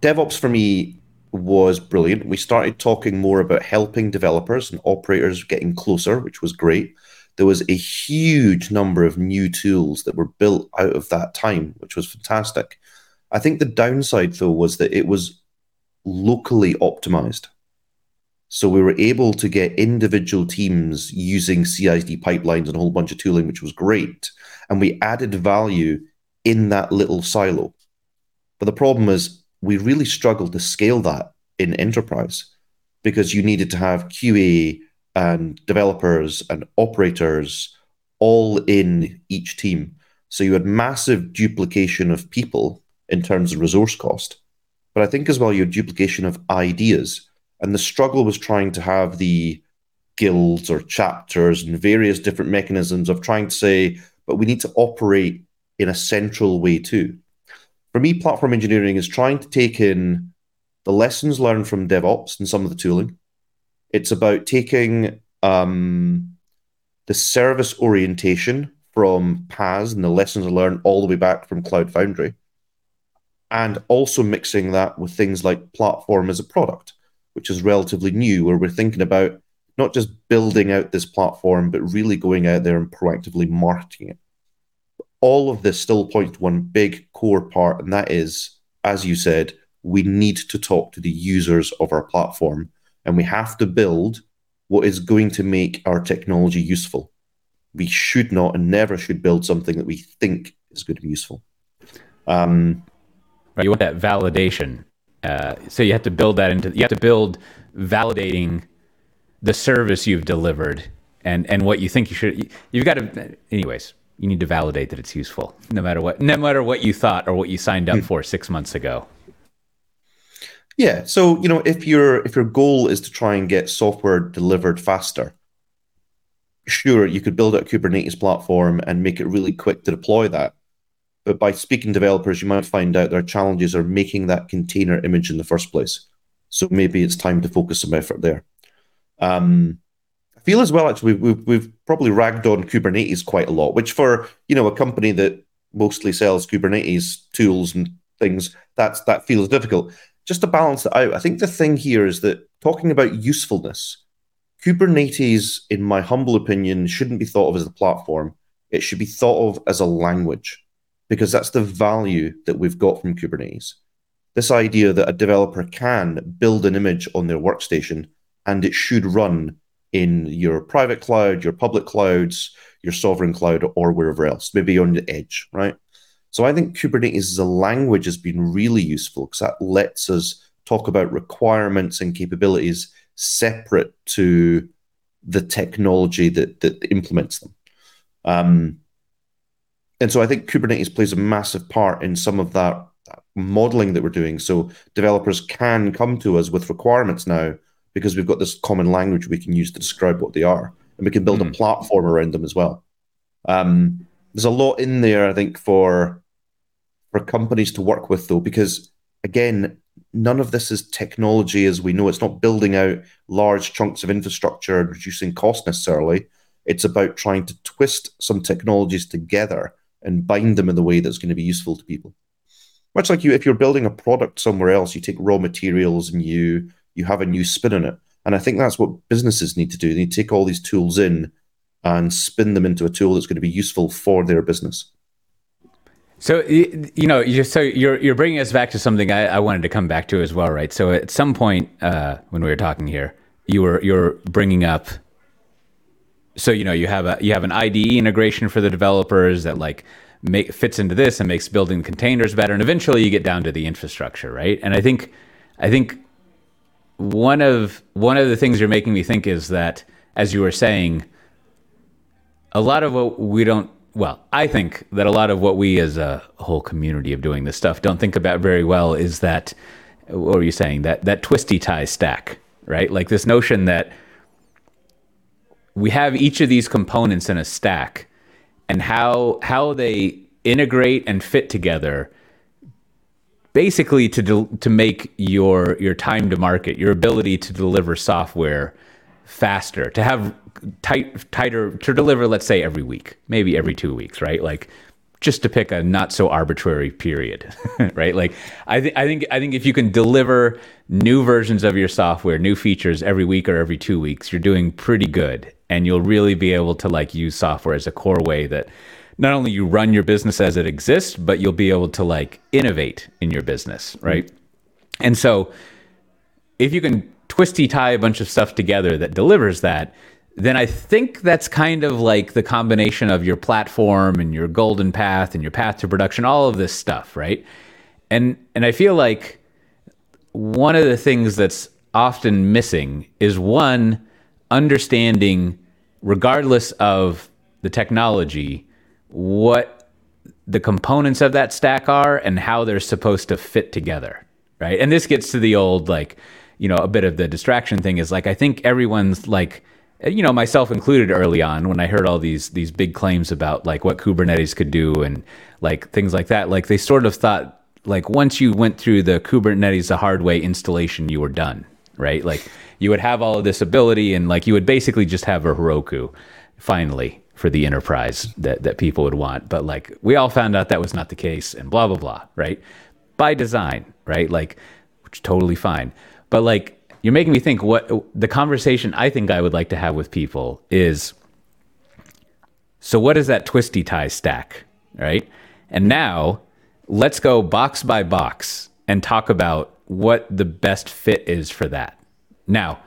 DevOps for me was brilliant. We started talking more about helping developers and operators getting closer, which was great. There was a huge number of new tools that were built out of that time, which was fantastic. I think the downside, though, was that it was locally optimized. So we were able to get individual teams using CI/CD pipelines and a whole bunch of tooling, which was great. And we added value in that little silo. But the problem is we really struggled to scale that in enterprise because you needed to have QA and developers and operators all in each team. So you had massive duplication of people in terms of resource cost. But I think as well, you had duplication of ideas. And the struggle was trying to have the guilds or chapters and various different mechanisms of trying to say, but we need to operate in a central way too. For me, platform engineering is trying to take in the lessons learned from DevOps and some of the tooling. It's about taking um, the service orientation from PaaS and the lessons learned all the way back from Cloud Foundry, and also mixing that with things like platform as a product which is relatively new, where we're thinking about not just building out this platform, but really going out there and proactively marketing it. All of this still points to one big core part, and that is, as you said, we need to talk to the users of our platform, and we have to build what is going to make our technology useful. We should not and never should build something that we think is going to be useful. Um, right, you want that validation uh, so you have to build that into you have to build validating the service you've delivered and and what you think you should you've got to anyways you need to validate that it's useful no matter what no matter what you thought or what you signed up hmm. for 6 months ago yeah so you know if your if your goal is to try and get software delivered faster sure you could build a kubernetes platform and make it really quick to deploy that but by speaking to developers, you might find out their challenges are making that container image in the first place. So maybe it's time to focus some effort there. Um, feel as well, actually, we've, we've probably ragged on Kubernetes quite a lot, which for you know a company that mostly sells Kubernetes tools and things, that's that feels difficult. Just to balance it out, I think the thing here is that talking about usefulness, Kubernetes, in my humble opinion, shouldn't be thought of as a platform. It should be thought of as a language because that's the value that we've got from Kubernetes. This idea that a developer can build an image on their workstation and it should run in your private cloud, your public clouds, your sovereign cloud, or wherever else, maybe on the edge, right? So I think Kubernetes as a language has been really useful because that lets us talk about requirements and capabilities separate to the technology that, that implements them. Um, and so I think Kubernetes plays a massive part in some of that modeling that we're doing. So developers can come to us with requirements now because we've got this common language we can use to describe what they are, and we can build mm. a hmm. platform around them as well. Um, there's a lot in there, I think, for for companies to work with, though, because again, none of this is technology as we know. It's not building out large chunks of infrastructure and reducing cost necessarily. It's about trying to twist some technologies together and bind them in the way that's going to be useful to people. much like you if you're building a product somewhere else, you take raw materials and you you have a new spin on it. And I think that's what businesses need to do. They need to take all these tools in and spin them into a tool that's going to be useful for their business. So you know, so you're you're bringing us back to something I, I wanted to come back to as well, right? So at some point uh, when we were talking here, you were you're bringing up. So you know, you have a you have an IDE integration for the developers that like make fits into this and makes building containers better, and eventually you get down to the infrastructure, right? And I think I think one of one of the things you're making me think is that, as you were saying, a lot of what we don't well, I think that a lot of what we as a whole community of doing this stuff don't think about very well is that what were you saying? That that twisty tie stack, right? Like this notion that we have each of these components in a stack and how how they integrate and fit together basically to de- to make your your time to market, your ability to deliver software faster, to have tight tighter to deliver let's say every week maybe every two weeks right? Like just to pick a not so arbitrary period right? Like i think i think i think if you can deliver new versions of your software new features every week or every two weeks you're doing pretty good. And you'll really be able to like use software as a core way that not only you run your business as it exists but you'll be able to like innovate in your business right mm-hmm. and so if you can twisty tie a bunch of stuff together that delivers that then I think that's kind of like the combination of your platform and your golden path and your path to production, all of this stuff, right? And and I feel like one of the things that's often missing is one understanding regardless of the technology what the components of that stack are and how they're supposed to fit together, right? And this gets to the old like, you know, a bit of the distraction thing is like I think everyone's like you know myself included early on when i heard all these these big claims about like what kubernetes could do and like things like that like they sort of thought like once you went through the kubernetes the hard way installation you were done right like you would have all of this ability and like you would basically just have a heroku finally for the enterprise that, that people would want but like we all found out that was not the case and blah blah blah right by design right like which totally fine but like you're making me think what the conversation I think I would like to have with people is so what is that twisty tie stack, right? And now let's go box by box and talk about what the best fit is for that. Now,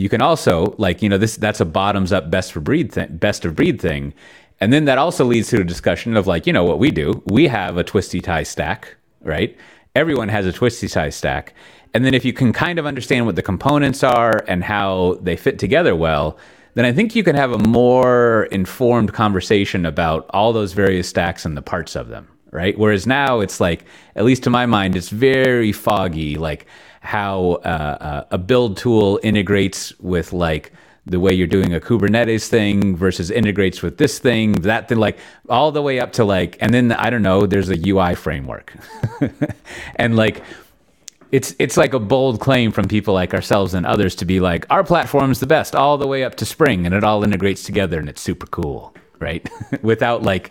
you can also like, you know, this that's a bottoms up best for breed thing, best of breed thing. And then that also leads to a discussion of like, you know, what we do. We have a twisty tie stack, right? Everyone has a twisty tie stack. And then if you can kind of understand what the components are and how they fit together well, then I think you can have a more informed conversation about all those various stacks and the parts of them, right? Whereas now it's like, at least to my mind, it's very foggy, like how uh, uh, a build tool integrates with like the way you're doing a Kubernetes thing versus integrates with this thing, that thing, like all the way up to like, and then I don't know, there's a UI framework. and like, it's it's like a bold claim from people like ourselves and others to be like our platform's the best all the way up to spring and it all integrates together and it's super cool right without like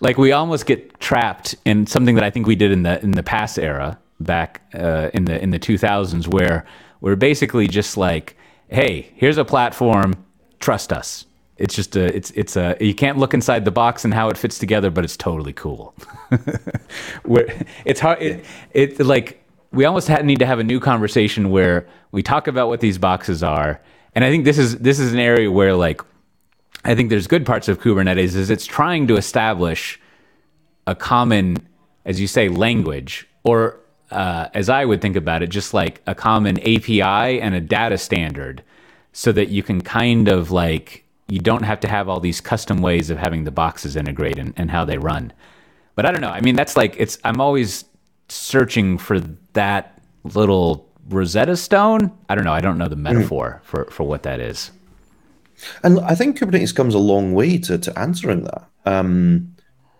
like we almost get trapped in something that i think we did in the in the past era back uh, in the in the 2000s where we're basically just like hey here's a platform trust us it's just a it's it's a you can't look inside the box and how it fits together but it's totally cool where it's hard it, it like we almost had, need to have a new conversation where we talk about what these boxes are. And I think this is this is an area where like I think there's good parts of Kubernetes is it's trying to establish a common, as you say, language, or uh, as I would think about it, just like a common API and a data standard, so that you can kind of like you don't have to have all these custom ways of having the boxes integrate and, and how they run. But I don't know. I mean, that's like it's. I'm always searching for that little Rosetta Stone. I don't know. I don't know the mm. metaphor mm. for, for what that is. And I think Kubernetes comes a long way to, to answering that. Um,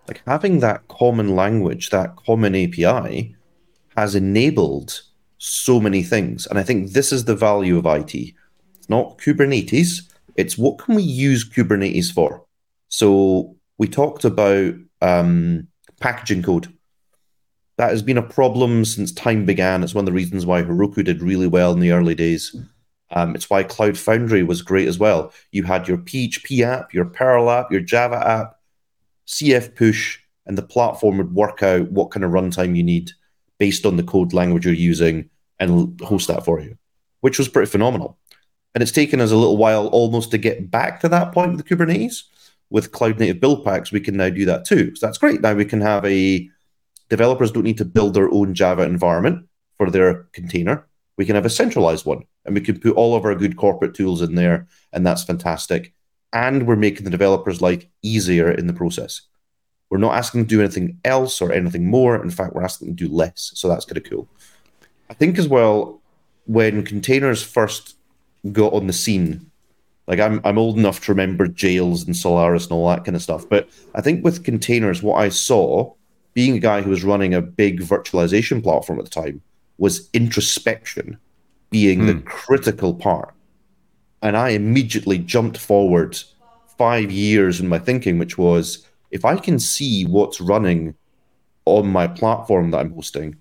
like having that common language, that common API has enabled so many things. And I think this is the value of IT. It's not Kubernetes, it's what can we use Kubernetes for? So we talked about um, packaging code That has been a problem since time began. It's one of the reasons why Heroku did really well in the early days. Um, it's why Cloud Foundry was great as well. You had your PHP app, your Perl app, your Java app, CF push, and the platform would work out what kind of runtime you need based on the code language you're using and host that for you, which was pretty phenomenal. And it's taken us a little while almost to get back to that point with Kubernetes. With cloud native build packs, we can now do that too. So that's great. Now we can have a developers don't need to build their own Java environment for their container. We can have a centralized one and we can put all of our good corporate tools in there, and that's fantastic. And we're making the developers' life easier in the process. We're not asking them to do anything else or anything more. In fact, we're asking them to do less. So that's kind of cool. I think as well, when containers first got on the scene, like I'm I'm old enough to remember jails and Solaris and all that kind of stuff. But I think with containers, what I saw, being a guy who was running a big virtualization platform at the time, was introspection being mm. the hmm. critical part. And I immediately jumped forward five years in my thinking, which was if I can see what's running on my platform that I'm hosting,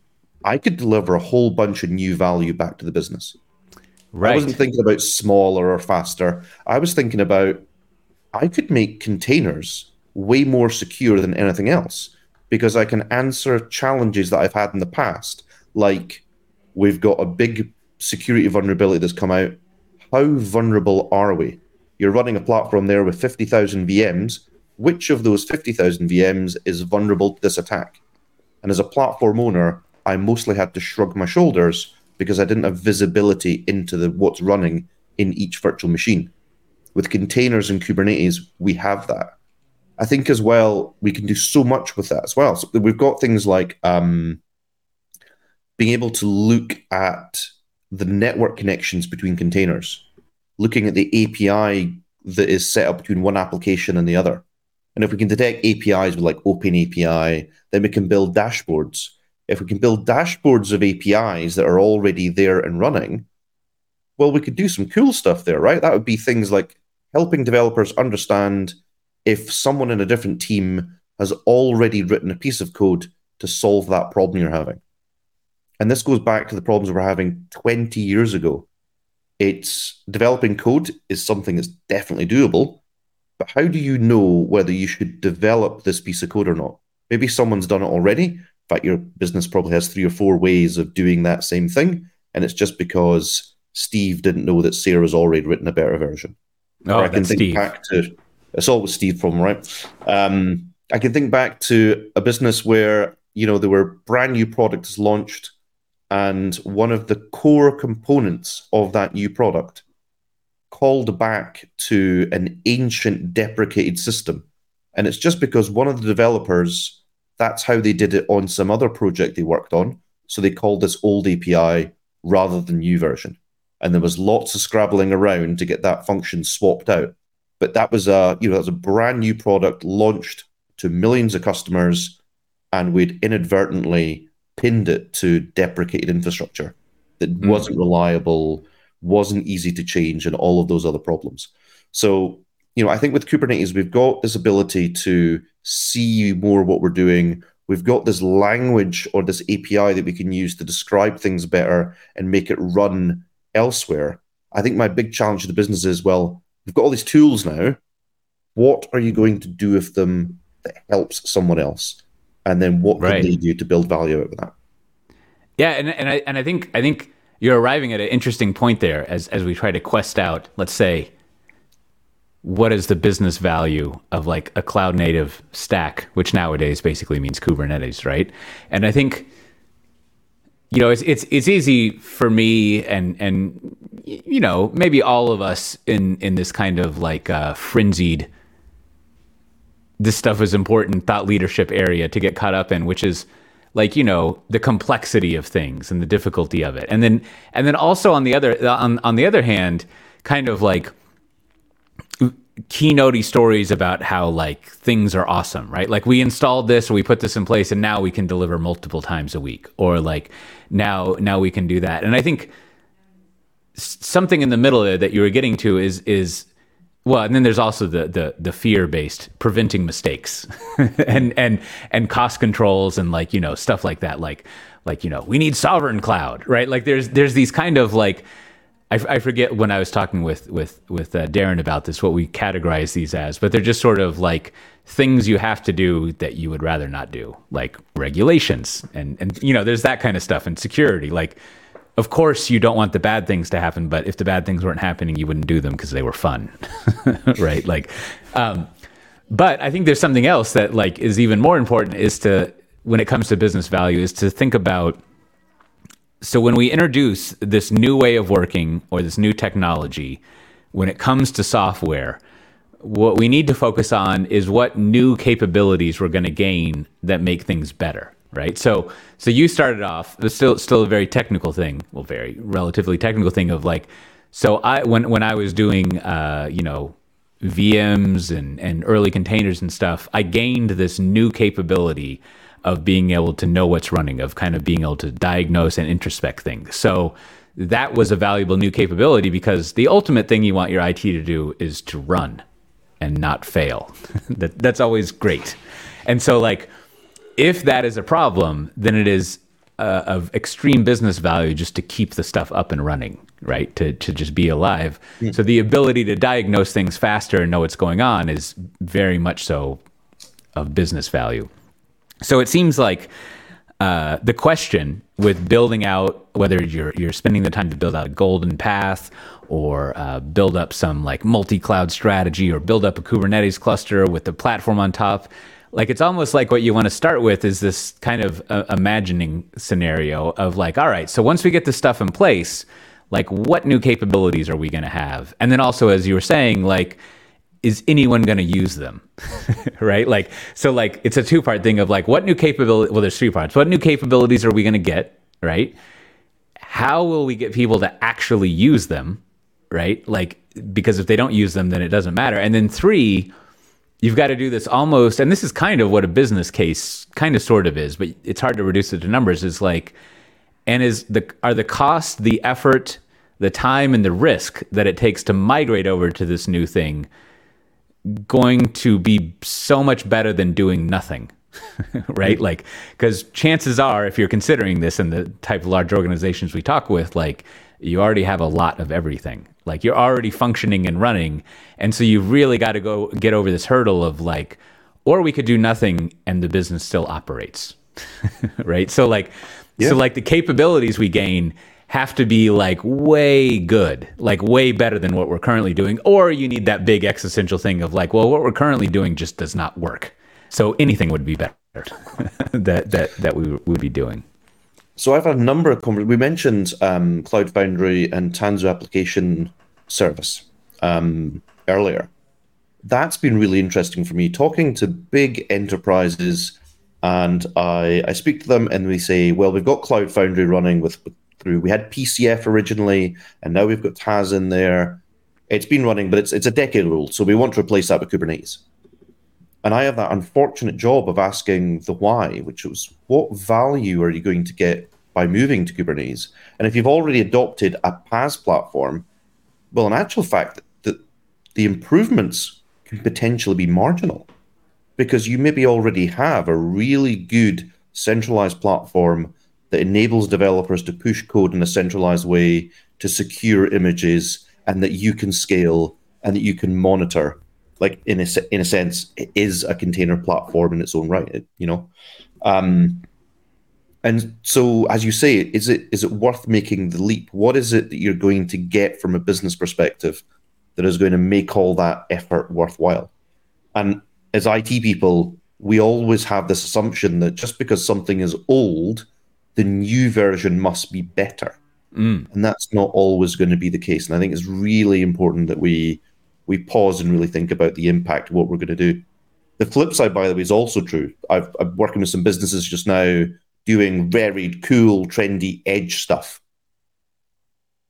I could deliver a whole bunch of new value back to the business. Right. I wasn't thinking about smaller or faster. I was thinking about I could make containers way more secure than anything else because I can answer challenges that I've had in the past, like we've got a big security vulnerability that's come out. How vulnerable are we? You're running a platform there with 50,000 VMs which of those 50,000 VMs is vulnerable to this attack? And as a platform owner, I mostly had to shrug my shoulders because I didn't have visibility into the, what's running in each virtual machine. With containers and Kubernetes, we have that. I think as well, we can do so much with that as well. So we've got things like um, being able to look at the network connections between containers, looking at the API that is set up between one application and the other. And if we can detect APIs with like Open API, then we can build dashboards. If we can build dashboards of APIs that are already there and running, well, we could do some cool stuff there, right? That would be things like helping developers understand if someone in a different team has already written a piece of code to solve that problem you're having. And this goes back to the problems we we're having 20 years ago. It's developing code is something that's definitely doable, but how do you know whether you should develop this piece of code or not? Maybe someone's done it already. In fact, your business probably has three or four ways of doing that same thing. And it's just because Steve didn't know that Sarah's already written a better version. Oh, or I can think Steve. back to it's always Steve problem, right? Um, I can think back to a business where you know there were brand new products launched, and one of the core components of that new product called back to an ancient deprecated system. And it's just because one of the developers, that's how they did it on some other project they worked on. So they called this old API rather than new version. And there was lots of scrabbling around to get that function swapped out. But that was a, you know, that was a brand new product launched to millions of customers, and we'd inadvertently pinned it to deprecated infrastructure that mm. wasn't reliable, wasn't easy to change and all of those other problems. So, you know, I think with Kubernetes, we've got this ability to see more what we're doing. We've got this language or this API that we can use to describe things better and make it run elsewhere. I think my big challenge to the business is well, we've got all these tools now. What are you going to do with them that helps someone else? And then what right. can they do to build value out of that? Yeah, and, and I and I think I think you're arriving at an interesting point there as as we try to quest out, let's say, what is the business value of like a cloud native stack, which nowadays basically means Kubernetes, right? And I think you know it's it's it's easy for me and and you know maybe all of us in in this kind of like uh, frenzied this stuff is important thought leadership area to get caught up in, which is like you know the complexity of things and the difficulty of it. And then and then also on the other on, on the other hand kind of like keynotey stories about how like things are awesome right? Like we installed this or we put this in place and now we can deliver multiple times a week. Or like now now we can do that. And i think something in the middle that you were getting to is is well, and then there's also the the the fear based preventing mistakes, and and and cost controls and like you know stuff like that. Like like you know we need sovereign cloud, right? Like there's there's these kind of like I, I forget when I was talking with with with uh, Darren about this what we categorize these as, but they're just sort of like things you have to do that you would rather not do, like regulations and and you know there's that kind of stuff and security, like of course you don't want the bad things to happen but if the bad things weren't happening you wouldn't do them because they were fun right? Like um, but i think there's something else that like is even more important is to when it comes to business value is to think about so when we introduce this new way of working or this new technology when it comes to software what we need to focus on is what new capabilities we're going to gain that make things better right? So so you started off. It's still still a very technical thing. Well, very relatively technical thing of like. So I when when I was doing uh, you know VMs and and early containers and stuff, I gained this new capability of being able to know what's running, of kind of being able to diagnose and introspect things. So that was a valuable new capability because the ultimate thing you want your IT to do is to run and not fail. that that's always great. And so like if that is a problem, then it is uh, of extreme business value just to keep the stuff up and running, right? To to just be alive. Mm. So the ability to diagnose things faster and know what's going on is very much so of business value. So it seems like uh, the question with building out whether you're you're spending the time to build out a golden path or uh, build up some like multi-cloud strategy or build up a Kubernetes cluster with the platform on top like it's almost like what you want to start with is this kind of uh, imagining scenario of like all right so once we get this stuff in place like what new capabilities are we going to have? And then also as you were saying like is anyone going to use them? Right? Like so like it's a two part thing of like what new capability well there's three parts. What new capabilities are we going to get right? How will we get people to actually use them right? Like because if they don't use them then it doesn't matter. And then three you've got to do this almost and this is kind of what a business case kind of sort of is but it's hard to reduce it to numbers is like and is the are the cost the effort the time and the risk that it takes to migrate over to this new thing going to be so much better than doing nothing right? Like because chances are if you're considering this and the type of large organizations we talk with like you already have a lot of everything like you're already functioning and running. And so you've really got to go get over this hurdle of like, or we could do nothing and the business still operates. right. So like, yeah. so like the capabilities we gain have to be like way good, like way better than what we're currently doing. Or you need that big existential thing of like, well, what we're currently doing just does not work. So anything would be better that, that, that we would be doing. So I've had a number of conversations. We mentioned um, Cloud Foundry and Tanzu application service um, earlier. That's been really interesting for me. Talking to big enterprises, and I, I speak to them, and we say, "Well, we've got Cloud Foundry running with, through. We had PCF originally, and now we've got TAS in there. It's been running, but it's it's a decade old, so we want to replace that with Kubernetes." And I have that unfortunate job of asking the why, which was what value are you going to get by moving to Kubernetes? And if you've already adopted a PaaS platform, well, in actual fact, the, the improvements can potentially be marginal because you maybe already have a really good centralized platform that enables developers to push code in a centralized way to secure images and that you can scale and that you can monitor like in a in a sense, it is a container platform in its own right. It, you know, um, and so as you say, is it is it worth making the leap? What is it that you're going to get from a business perspective that is going to make all that effort worthwhile? And as IT people, we always have this assumption that just because something is old, the new version must be better. Mm. And that's not always going to be the case. And I think it's really important that we we pause and really think about the impact of what we're going to do. The flip side, by the way, is also true. i am working with some businesses just now doing very cool, trendy edge stuff.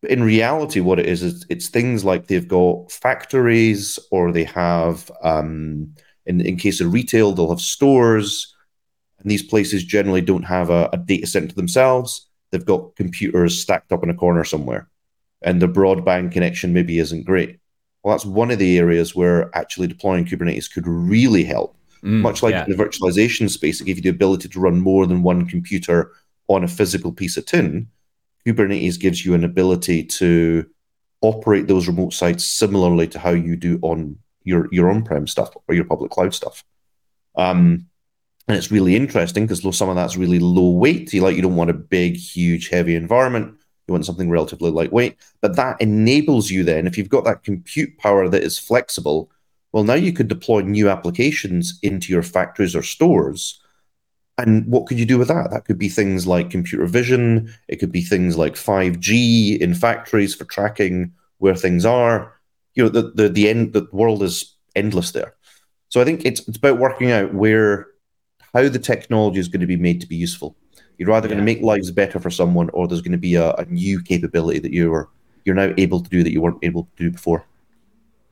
But in reality, what it is is it's things like they've got factories or they have, um, in in case of retail, they'll have stores, and these places generally don't have a, a data center themselves. They've got computers stacked up in a corner somewhere, and the broadband connection maybe isn't great Well, that's one of the areas where actually deploying Kubernetes could really help. Mm, Much like yeah. in the virtualization space, it gave you the ability to run more than one computer on a physical piece of tin. Kubernetes gives you an ability to operate those remote sites similarly to how you do on your your on-prem stuff or your public cloud stuff. Um, and it's really interesting because some of that's really low weight. You like you don't want a big, huge, heavy environment. You want something relatively lightweight. But that enables you then, if you've got that compute power that is flexible, well, now you could deploy new applications into your factories or stores. And what could you do with that? That could be things like computer vision. It could be things like 5G in factories for tracking where things are. You know, the the the end the world is endless there. So I think it's it's about working out where how the technology is going to be made to be useful. You're either yeah. going to make lives better for someone, or there's going to be a, a new capability that you're you're now able to do that you weren't able to do before.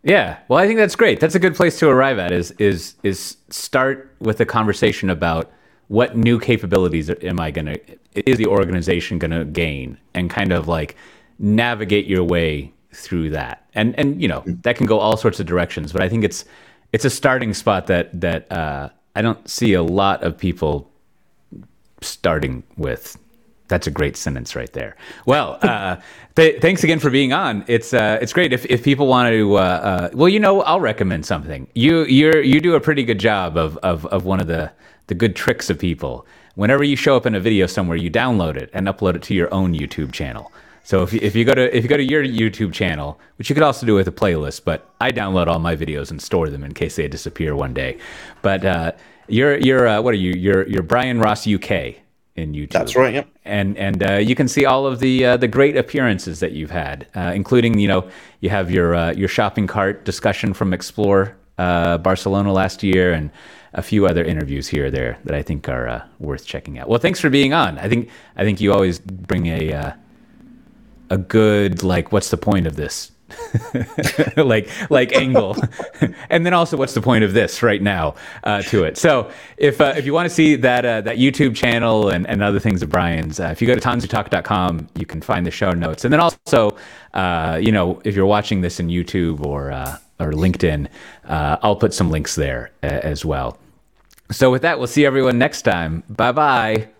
Yeah, well, I think that's great. That's a good place to arrive at. Is is is start with a conversation about what new capabilities am I gonna is the organization gonna gain, and kind of like navigate your way through that. And and you know mm. that can go all sorts of directions, but I think it's it's a starting spot that that uh, I don't see a lot of people starting with. That's a great sentence right there. Well, uh, th- thanks again for being on. It's uh, it's great if, if people want to. Uh, uh, well, you know, I'll recommend something. You you you do a pretty good job of, of of one of the the good tricks of people. Whenever you show up in a video somewhere, you download it and upload it to your own YouTube channel. So if you, if you go to if you go to your YouTube channel, which you could also do with a playlist, but I download all my videos and store them in case they disappear one day. But uh, you're you're uh, what are you? You're you're Bryan Ross UK in YouTube. That's right. Yep. And and uh, you can see all of the uh, the great appearances that you've had, uh, including you know you have your uh, your shopping cart discussion from Explore Barcelona last year and a few other interviews here or there that I think are uh, worth checking out. Well, thanks for being on. I think I think you always bring a uh, a good like what's the point of this like like angle. And then also what's the point of this right now uh, to it? So if uh, if you want to see that uh, that youtube channel and, and other things of bryan's uh, if you go to tanzutalk.com you can find the show notes. And then also uh, you know if you're watching this in youtube or uh, or linkedin i'll put some links there as well. So with that we'll see everyone next time. Bye bye